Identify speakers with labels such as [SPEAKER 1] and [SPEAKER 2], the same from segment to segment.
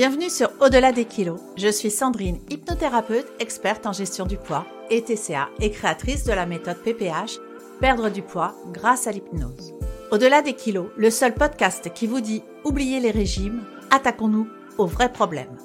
[SPEAKER 1] Bienvenue sur Au-delà des kilos. Je suis Sandrine, hypnothérapeute, experte en gestion du poids et TCA et créatrice de la méthode PPH, perdre du poids grâce à l'hypnose. Au-delà des kilos, le seul podcast qui vous dit oubliez les régimes, attaquons-nous aux vrais problèmes.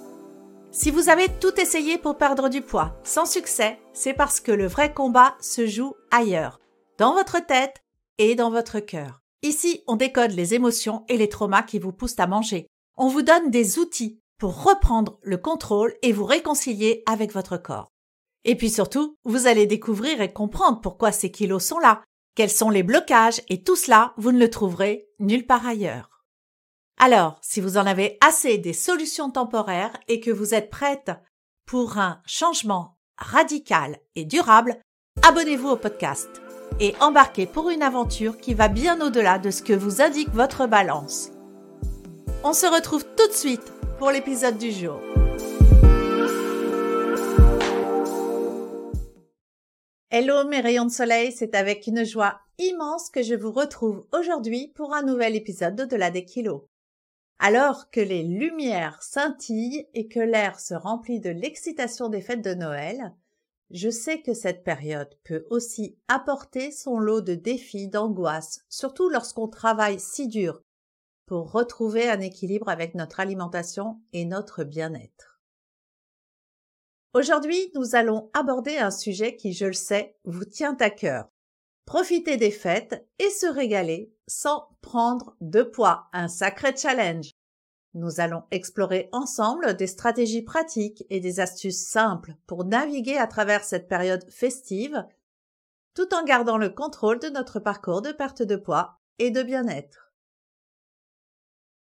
[SPEAKER 1] Si vous avez tout essayé pour perdre du poids sans succès, c'est parce que le vrai combat se joue ailleurs, dans votre tête et dans votre cœur. Ici, on décode les émotions et les traumas qui vous poussent à manger. On vous donne des outils pour reprendre le contrôle et vous réconcilier avec votre corps. Et puis surtout, vous allez découvrir et comprendre pourquoi ces kilos sont là, quels sont les blocages et tout cela, vous ne le trouverez nulle part ailleurs. Alors, si vous en avez assez des solutions temporaires et que vous êtes prête pour un changement radical et durable, abonnez-vous au podcast et embarquez pour une aventure qui va bien au-delà de ce que vous indique votre balance. On se retrouve tout de suite pour l'épisode du jour. Hello mes rayons de soleil, c'est avec une joie immense que je vous retrouve aujourd'hui pour un nouvel épisode d'Au-delà des kilos. Alors que les lumières scintillent et que l'air se remplit de l'excitation des fêtes de Noël, je sais que cette période peut aussi apporter son lot de défis, d'angoisse, surtout lorsqu'on travaille si dur pour retrouver un équilibre avec notre alimentation et notre bien-être. Aujourd'hui, nous allons aborder un sujet qui, je le sais, vous tient à cœur. Profiter des fêtes et se régaler sans prendre de poids, un sacré challenge. Nous allons explorer ensemble des stratégies pratiques et des astuces simples pour naviguer à travers cette période festive, tout en gardant le contrôle de notre parcours de perte de poids et de bien-être.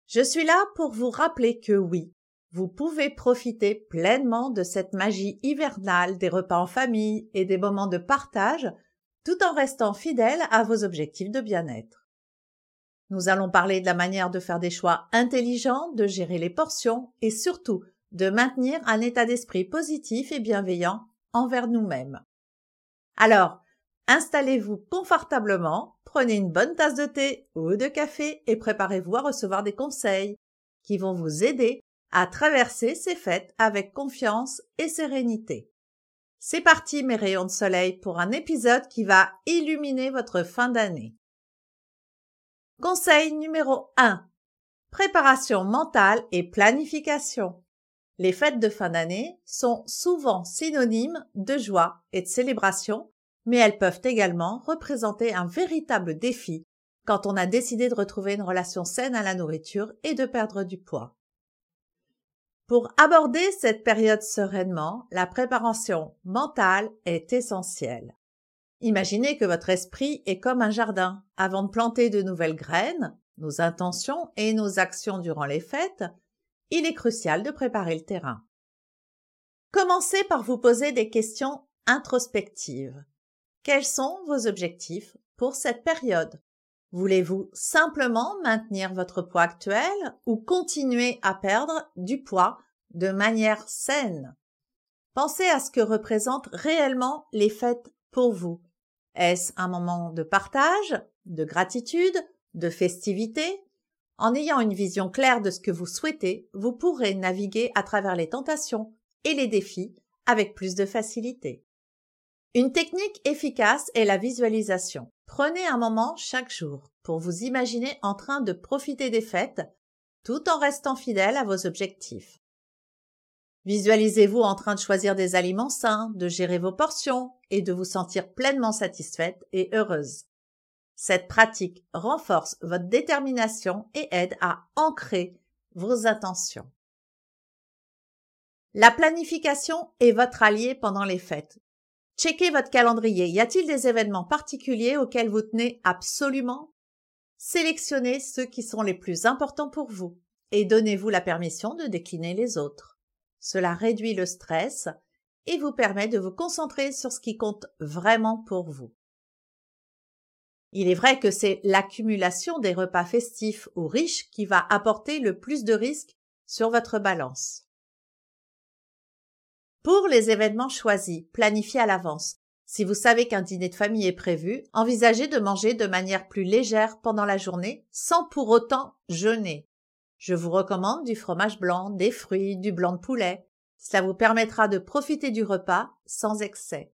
[SPEAKER 1] Je suis là pour vous rappeler que oui, vous pouvez profiter pleinement de cette magie hivernale des repas en famille et des moments de partage tout en restant fidèle à vos objectifs de bien-être. Nous allons parler de la manière de faire des choix intelligents, de gérer les portions et surtout de maintenir un état d'esprit positif et bienveillant envers nous-mêmes. Alors, installez-vous confortablement, Prenez une bonne tasse de thé ou de café et préparez-vous à recevoir des conseils qui vont vous aider à traverser ces fêtes avec confiance et sérénité. C'est parti mes rayons de soleil pour un épisode qui va illuminer votre fin d'année. Conseil numéro 1. Préparation mentale et planification. Les fêtes de fin d'année sont souvent synonymes de joie et de célébration mais elles peuvent également représenter un véritable défi quand on a décidé de retrouver une relation saine à la nourriture et de perdre du poids. Pour aborder cette période sereinement, la préparation mentale est essentielle. Imaginez que votre esprit est comme un jardin. Avant de planter de nouvelles graines, nos intentions et nos actions durant les fêtes, il est crucial de préparer le terrain. Commencez par vous poser des questions introspectives. Quels sont vos objectifs pour cette période? Voulez-vous simplement maintenir votre poids actuel ou continuer à perdre du poids de manière saine? Pensez à ce que représentent réellement les fêtes pour vous. Est-ce un moment de partage, de gratitude, de festivité? En ayant une vision claire de ce que vous souhaitez, vous pourrez naviguer à travers les tentations et les défis avec plus de facilité. Une technique efficace est la visualisation. Prenez un moment chaque jour pour vous imaginer en train de profiter des fêtes tout en restant fidèle à vos objectifs. Visualisez-vous en train de choisir des aliments sains, de gérer vos portions et de vous sentir pleinement satisfaite et heureuse. Cette pratique renforce votre détermination et aide à ancrer vos intentions. La planification est votre allié pendant les fêtes. Checkez votre calendrier. Y a-t-il des événements particuliers auxquels vous tenez absolument? Sélectionnez ceux qui sont les plus importants pour vous et donnez-vous la permission de décliner les autres. Cela réduit le stress et vous permet de vous concentrer sur ce qui compte vraiment pour vous. Il est vrai que c'est l'accumulation des repas festifs ou riches qui va apporter le plus de risques sur votre balance. Pour les événements choisis, planifiés à l'avance. Si vous savez qu'un dîner de famille est prévu, envisagez de manger de manière plus légère pendant la journée sans pour autant jeûner. Je vous recommande du fromage blanc, des fruits, du blanc de poulet. Cela vous permettra de profiter du repas sans excès.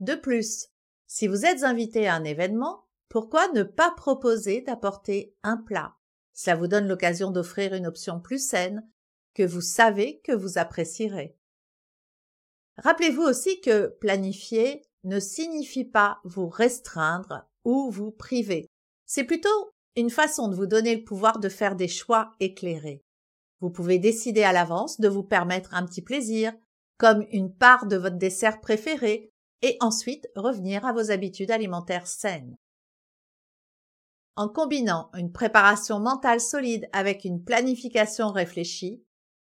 [SPEAKER 1] De plus, si vous êtes invité à un événement, pourquoi ne pas proposer d'apporter un plat? Cela vous donne l'occasion d'offrir une option plus saine que vous savez que vous apprécierez. Rappelez-vous aussi que planifier ne signifie pas vous restreindre ou vous priver. C'est plutôt une façon de vous donner le pouvoir de faire des choix éclairés. Vous pouvez décider à l'avance de vous permettre un petit plaisir, comme une part de votre dessert préféré, et ensuite revenir à vos habitudes alimentaires saines. En combinant une préparation mentale solide avec une planification réfléchie,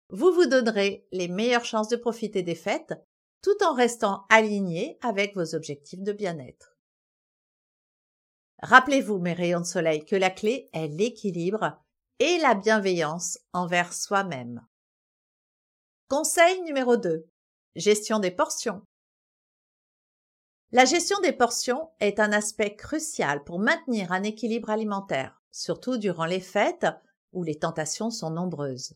[SPEAKER 1] vous vous donnerez les meilleures chances de profiter des fêtes tout en restant aligné avec vos objectifs de bien-être. Rappelez-vous, mes rayons de soleil, que la clé est l'équilibre et la bienveillance envers soi-même. Conseil numéro 2. Gestion des portions. La gestion des portions est un aspect crucial pour maintenir un équilibre alimentaire, surtout durant les fêtes où les tentations sont nombreuses.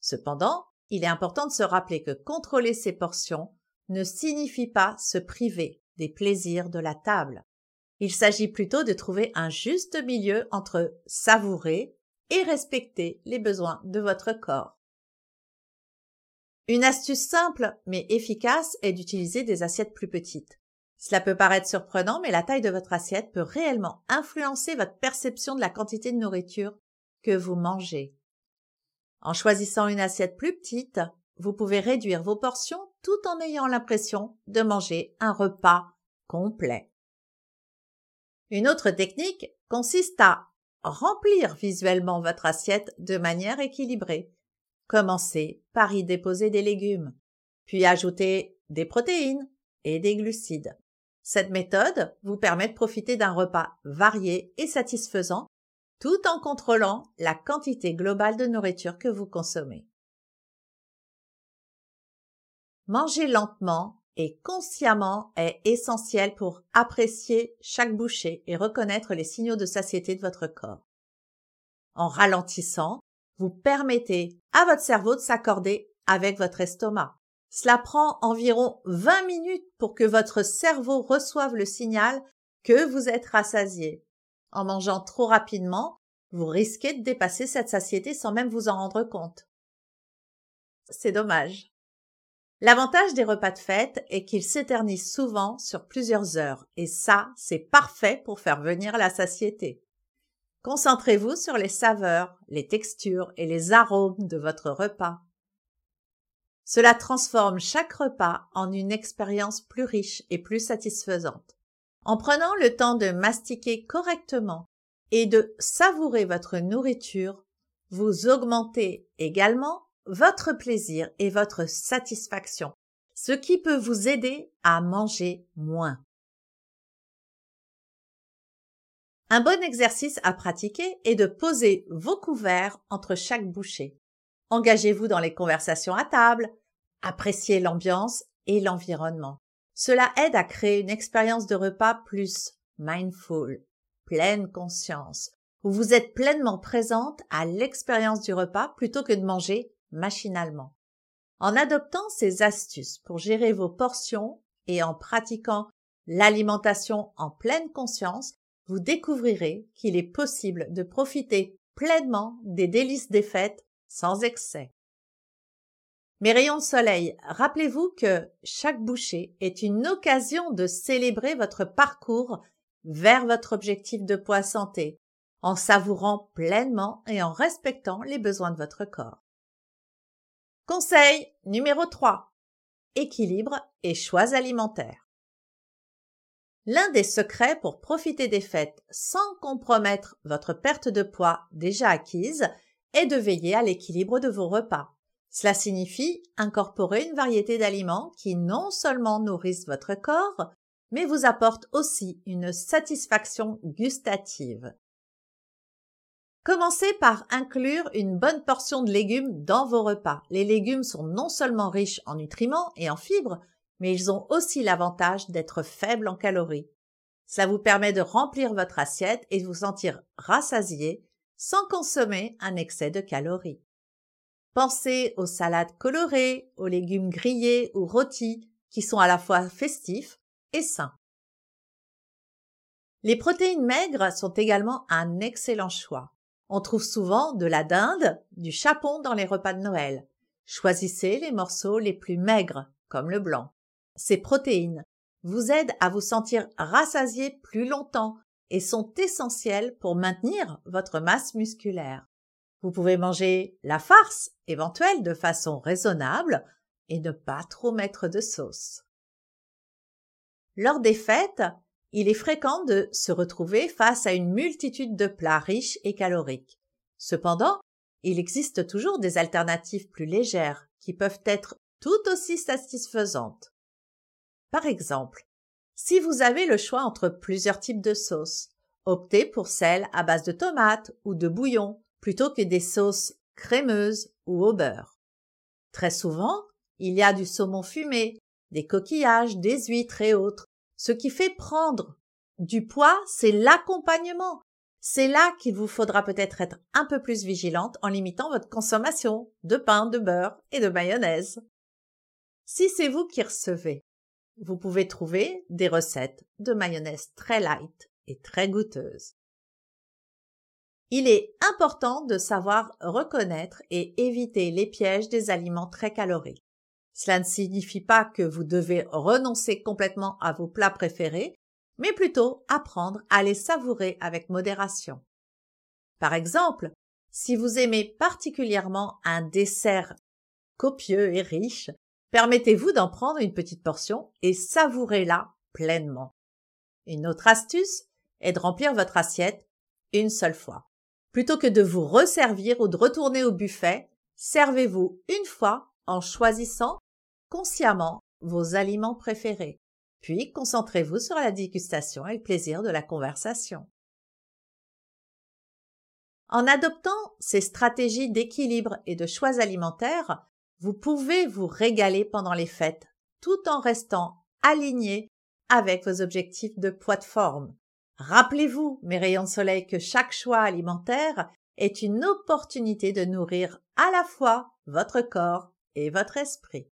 [SPEAKER 1] Cependant, il est important de se rappeler que contrôler ses portions ne signifie pas se priver des plaisirs de la table. Il s'agit plutôt de trouver un juste milieu entre savourer et respecter les besoins de votre corps. Une astuce simple mais efficace est d'utiliser des assiettes plus petites. Cela peut paraître surprenant, mais la taille de votre assiette peut réellement influencer votre perception de la quantité de nourriture que vous mangez. En choisissant une assiette plus petite, vous pouvez réduire vos portions tout en ayant l'impression de manger un repas complet. Une autre technique consiste à remplir visuellement votre assiette de manière équilibrée. Commencez par y déposer des légumes, puis ajouter des protéines et des glucides. Cette méthode vous permet de profiter d'un repas varié et satisfaisant tout en contrôlant la quantité globale de nourriture que vous consommez. Manger lentement et consciemment est essentiel pour apprécier chaque bouchée et reconnaître les signaux de satiété de votre corps. En ralentissant, vous permettez à votre cerveau de s'accorder avec votre estomac. Cela prend environ 20 minutes pour que votre cerveau reçoive le signal que vous êtes rassasié. En mangeant trop rapidement, vous risquez de dépasser cette satiété sans même vous en rendre compte. C'est dommage. L'avantage des repas de fête est qu'ils s'éternisent souvent sur plusieurs heures, et ça, c'est parfait pour faire venir la satiété. Concentrez-vous sur les saveurs, les textures et les arômes de votre repas. Cela transforme chaque repas en une expérience plus riche et plus satisfaisante. En prenant le temps de mastiquer correctement et de savourer votre nourriture, vous augmentez également votre plaisir et votre satisfaction, ce qui peut vous aider à manger moins. Un bon exercice à pratiquer est de poser vos couverts entre chaque bouchée. Engagez-vous dans les conversations à table, appréciez l'ambiance et l'environnement. Cela aide à créer une expérience de repas plus mindful, pleine conscience, où vous êtes pleinement présente à l'expérience du repas plutôt que de manger machinalement. En adoptant ces astuces pour gérer vos portions et en pratiquant l'alimentation en pleine conscience, vous découvrirez qu'il est possible de profiter pleinement des délices des fêtes sans excès. Mes rayons de soleil, rappelez-vous que chaque bouchée est une occasion de célébrer votre parcours vers votre objectif de poids santé, en savourant pleinement et en respectant les besoins de votre corps. Conseil numéro 3. Équilibre et choix alimentaires. L'un des secrets pour profiter des fêtes sans compromettre votre perte de poids déjà acquise est de veiller à l'équilibre de vos repas. Cela signifie incorporer une variété d'aliments qui non seulement nourrissent votre corps, mais vous apportent aussi une satisfaction gustative. Commencez par inclure une bonne portion de légumes dans vos repas. Les légumes sont non seulement riches en nutriments et en fibres, mais ils ont aussi l'avantage d'être faibles en calories. Ça vous permet de remplir votre assiette et de vous sentir rassasié sans consommer un excès de calories. Pensez aux salades colorées, aux légumes grillés ou rôtis qui sont à la fois festifs et sains. Les protéines maigres sont également un excellent choix. On trouve souvent de la dinde, du chapon dans les repas de Noël. Choisissez les morceaux les plus maigres, comme le blanc. Ces protéines vous aident à vous sentir rassasié plus longtemps et sont essentielles pour maintenir votre masse musculaire. Vous pouvez manger la farce éventuelle de façon raisonnable et ne pas trop mettre de sauce. Lors des fêtes, il est fréquent de se retrouver face à une multitude de plats riches et caloriques. Cependant, il existe toujours des alternatives plus légères qui peuvent être tout aussi satisfaisantes. Par exemple, si vous avez le choix entre plusieurs types de sauces, optez pour celles à base de tomates ou de bouillon plutôt que des sauces crémeuses ou au beurre. Très souvent, il y a du saumon fumé, des coquillages, des huîtres et autres. Ce qui fait prendre du poids, c'est l'accompagnement. C'est là qu'il vous faudra peut-être être un peu plus vigilante en limitant votre consommation de pain, de beurre et de mayonnaise. Si c'est vous qui recevez, vous pouvez trouver des recettes de mayonnaise très light et très goûteuse. Il est important de savoir reconnaître et éviter les pièges des aliments très caloriques. Cela ne signifie pas que vous devez renoncer complètement à vos plats préférés, mais plutôt apprendre à les savourer avec modération. Par exemple, si vous aimez particulièrement un dessert copieux et riche, permettez-vous d'en prendre une petite portion et savourez-la pleinement. Une autre astuce est de remplir votre assiette une seule fois. Plutôt que de vous resservir ou de retourner au buffet, servez-vous une fois en choisissant consciemment vos aliments préférés. Puis concentrez-vous sur la dégustation et le plaisir de la conversation. En adoptant ces stratégies d'équilibre et de choix alimentaires, vous pouvez vous régaler pendant les fêtes tout en restant aligné avec vos objectifs de poids de forme. Rappelez-vous, mes rayons de soleil, que chaque choix alimentaire est une opportunité de nourrir à la fois votre corps et votre esprit.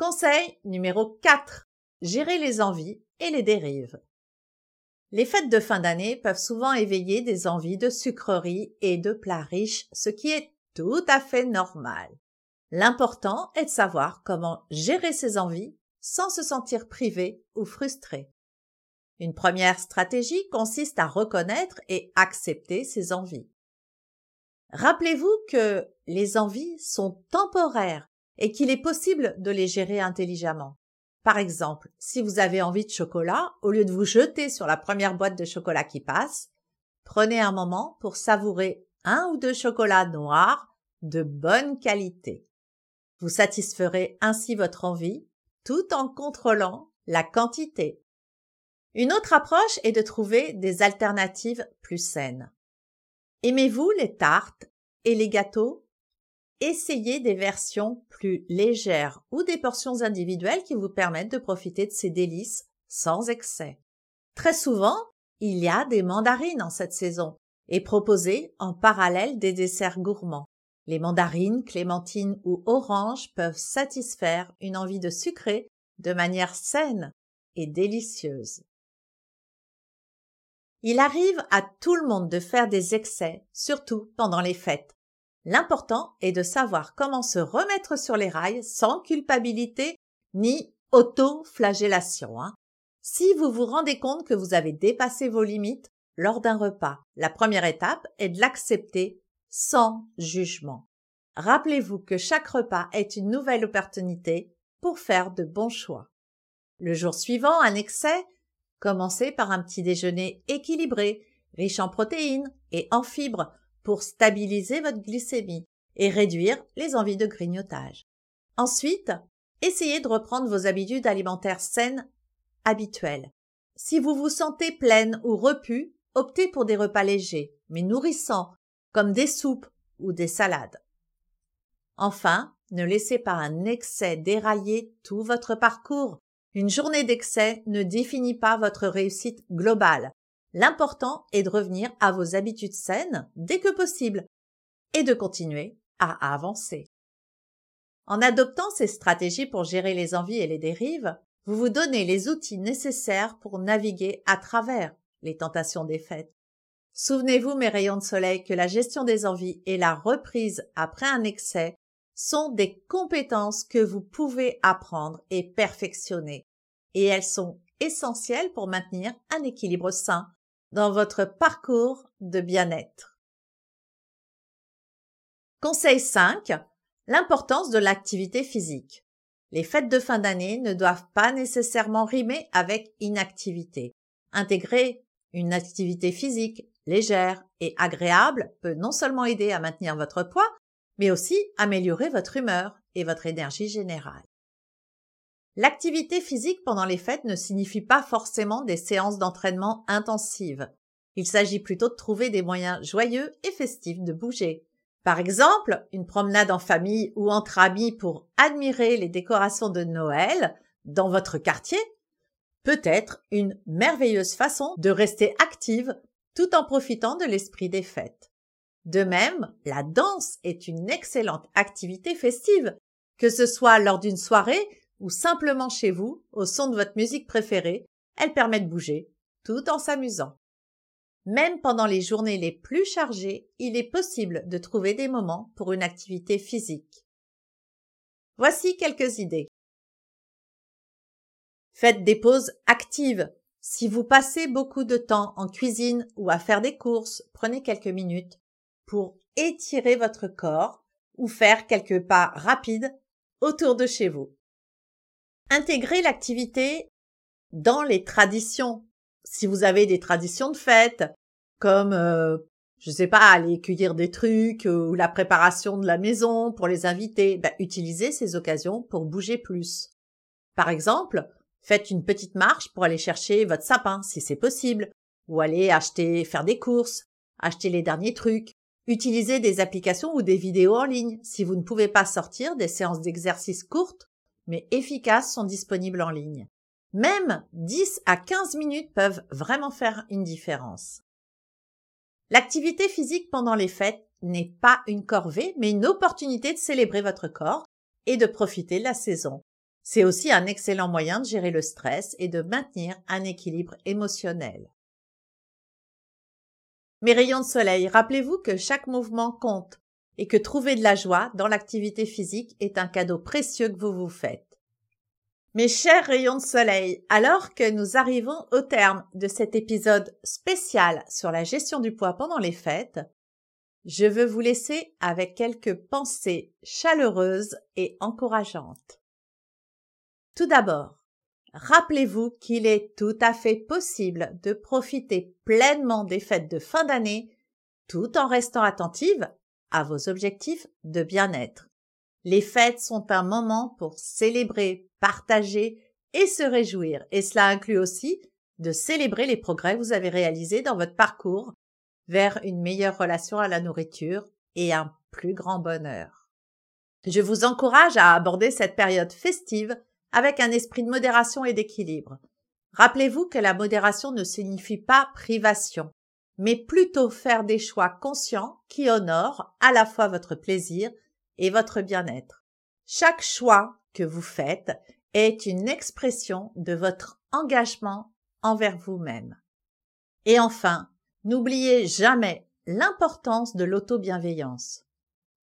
[SPEAKER 1] Conseil numéro 4. Gérer les envies et les dérives. Les fêtes de fin d'année peuvent souvent éveiller des envies de sucreries et de plats riches, ce qui est tout à fait normal. L'important est de savoir comment gérer ces envies sans se sentir privé ou frustré. Une première stratégie consiste à reconnaître et accepter ses envies. Rappelez-vous que les envies sont temporaires et qu'il est possible de les gérer intelligemment. Par exemple, si vous avez envie de chocolat, au lieu de vous jeter sur la première boîte de chocolat qui passe, prenez un moment pour savourer un ou deux chocolats noirs de bonne qualité. Vous satisferez ainsi votre envie tout en contrôlant la quantité. Une autre approche est de trouver des alternatives plus saines. Aimez-vous les tartes et les gâteaux? Essayez des versions plus légères ou des portions individuelles qui vous permettent de profiter de ces délices sans excès. Très souvent, il y a des mandarines en cette saison et proposez en parallèle des desserts gourmands. Les mandarines, clémentines ou oranges peuvent satisfaire une envie de sucré de manière saine et délicieuse. Il arrive à tout le monde de faire des excès, surtout pendant les fêtes. L'important est de savoir comment se remettre sur les rails sans culpabilité ni auto-flagellation. Hein. Si vous vous rendez compte que vous avez dépassé vos limites lors d'un repas, la première étape est de l'accepter sans jugement. Rappelez-vous que chaque repas est une nouvelle opportunité pour faire de bons choix. Le jour suivant, un excès Commencez par un petit déjeuner équilibré, riche en protéines et en fibres pour stabiliser votre glycémie et réduire les envies de grignotage. Ensuite, essayez de reprendre vos habitudes alimentaires saines habituelles. Si vous vous sentez pleine ou repue, optez pour des repas légers, mais nourrissants, comme des soupes ou des salades. Enfin, ne laissez pas un excès dérailler tout votre parcours une journée d'excès ne définit pas votre réussite globale. L'important est de revenir à vos habitudes saines dès que possible et de continuer à avancer. En adoptant ces stratégies pour gérer les envies et les dérives, vous vous donnez les outils nécessaires pour naviguer à travers les tentations des fêtes. Souvenez-vous, mes rayons de soleil, que la gestion des envies et la reprise après un excès sont des compétences que vous pouvez apprendre et perfectionner. Et elles sont essentielles pour maintenir un équilibre sain dans votre parcours de bien-être. Conseil 5. L'importance de l'activité physique. Les fêtes de fin d'année ne doivent pas nécessairement rimer avec inactivité. Intégrer une activité physique légère et agréable peut non seulement aider à maintenir votre poids, mais aussi améliorer votre humeur et votre énergie générale. L'activité physique pendant les fêtes ne signifie pas forcément des séances d'entraînement intensives. Il s'agit plutôt de trouver des moyens joyeux et festifs de bouger. Par exemple, une promenade en famille ou entre amis pour admirer les décorations de Noël dans votre quartier peut être une merveilleuse façon de rester active tout en profitant de l'esprit des fêtes. De même, la danse est une excellente activité festive, que ce soit lors d'une soirée ou simplement chez vous, au son de votre musique préférée, elle permet de bouger, tout en s'amusant. Même pendant les journées les plus chargées, il est possible de trouver des moments pour une activité physique. Voici quelques idées. Faites des pauses actives. Si vous passez beaucoup de temps en cuisine ou à faire des courses, prenez quelques minutes pour étirer votre corps ou faire quelques pas rapides autour de chez vous. Intégrez l'activité dans les traditions. Si vous avez des traditions de fête, comme euh, je sais pas, aller cueillir des trucs euh, ou la préparation de la maison pour les invités, ben, utilisez ces occasions pour bouger plus. Par exemple, faites une petite marche pour aller chercher votre sapin si c'est possible, ou aller acheter, faire des courses, acheter les derniers trucs, utilisez des applications ou des vidéos en ligne si vous ne pouvez pas sortir des séances d'exercice courtes mais efficaces sont disponibles en ligne. Même 10 à 15 minutes peuvent vraiment faire une différence. L'activité physique pendant les fêtes n'est pas une corvée, mais une opportunité de célébrer votre corps et de profiter de la saison. C'est aussi un excellent moyen de gérer le stress et de maintenir un équilibre émotionnel. Mes rayons de soleil, rappelez-vous que chaque mouvement compte et que trouver de la joie dans l'activité physique est un cadeau précieux que vous vous faites. Mes chers rayons de soleil, alors que nous arrivons au terme de cet épisode spécial sur la gestion du poids pendant les fêtes, je veux vous laisser avec quelques pensées chaleureuses et encourageantes. Tout d'abord, rappelez-vous qu'il est tout à fait possible de profiter pleinement des fêtes de fin d'année tout en restant attentive à vos objectifs de bien-être. Les fêtes sont un moment pour célébrer, partager et se réjouir, et cela inclut aussi de célébrer les progrès que vous avez réalisés dans votre parcours vers une meilleure relation à la nourriture et un plus grand bonheur. Je vous encourage à aborder cette période festive avec un esprit de modération et d'équilibre. Rappelez-vous que la modération ne signifie pas privation mais plutôt faire des choix conscients qui honorent à la fois votre plaisir et votre bien-être. Chaque choix que vous faites est une expression de votre engagement envers vous-même. Et enfin, n'oubliez jamais l'importance de l'auto-bienveillance.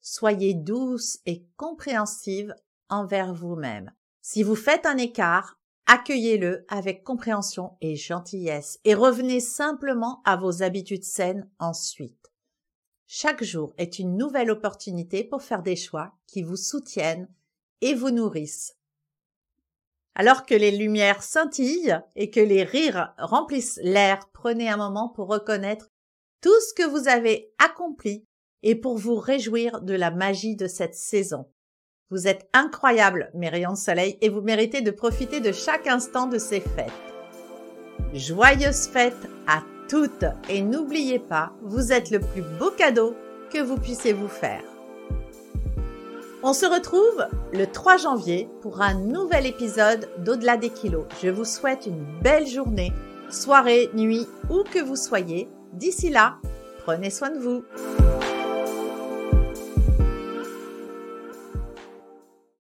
[SPEAKER 1] Soyez douce et compréhensive envers vous-même. Si vous faites un écart, Accueillez-le avec compréhension et gentillesse et revenez simplement à vos habitudes saines ensuite. Chaque jour est une nouvelle opportunité pour faire des choix qui vous soutiennent et vous nourrissent. Alors que les lumières scintillent et que les rires remplissent l'air, prenez un moment pour reconnaître tout ce que vous avez accompli et pour vous réjouir de la magie de cette saison. Vous êtes incroyables, mes rayons de soleil, et vous méritez de profiter de chaque instant de ces fêtes. Joyeuses fêtes à toutes et n'oubliez pas, vous êtes le plus beau cadeau que vous puissiez vous faire. On se retrouve le 3 janvier pour un nouvel épisode d'Au-delà des kilos. Je vous souhaite une belle journée soirée, nuit, où que vous soyez. D'ici là, prenez soin de vous.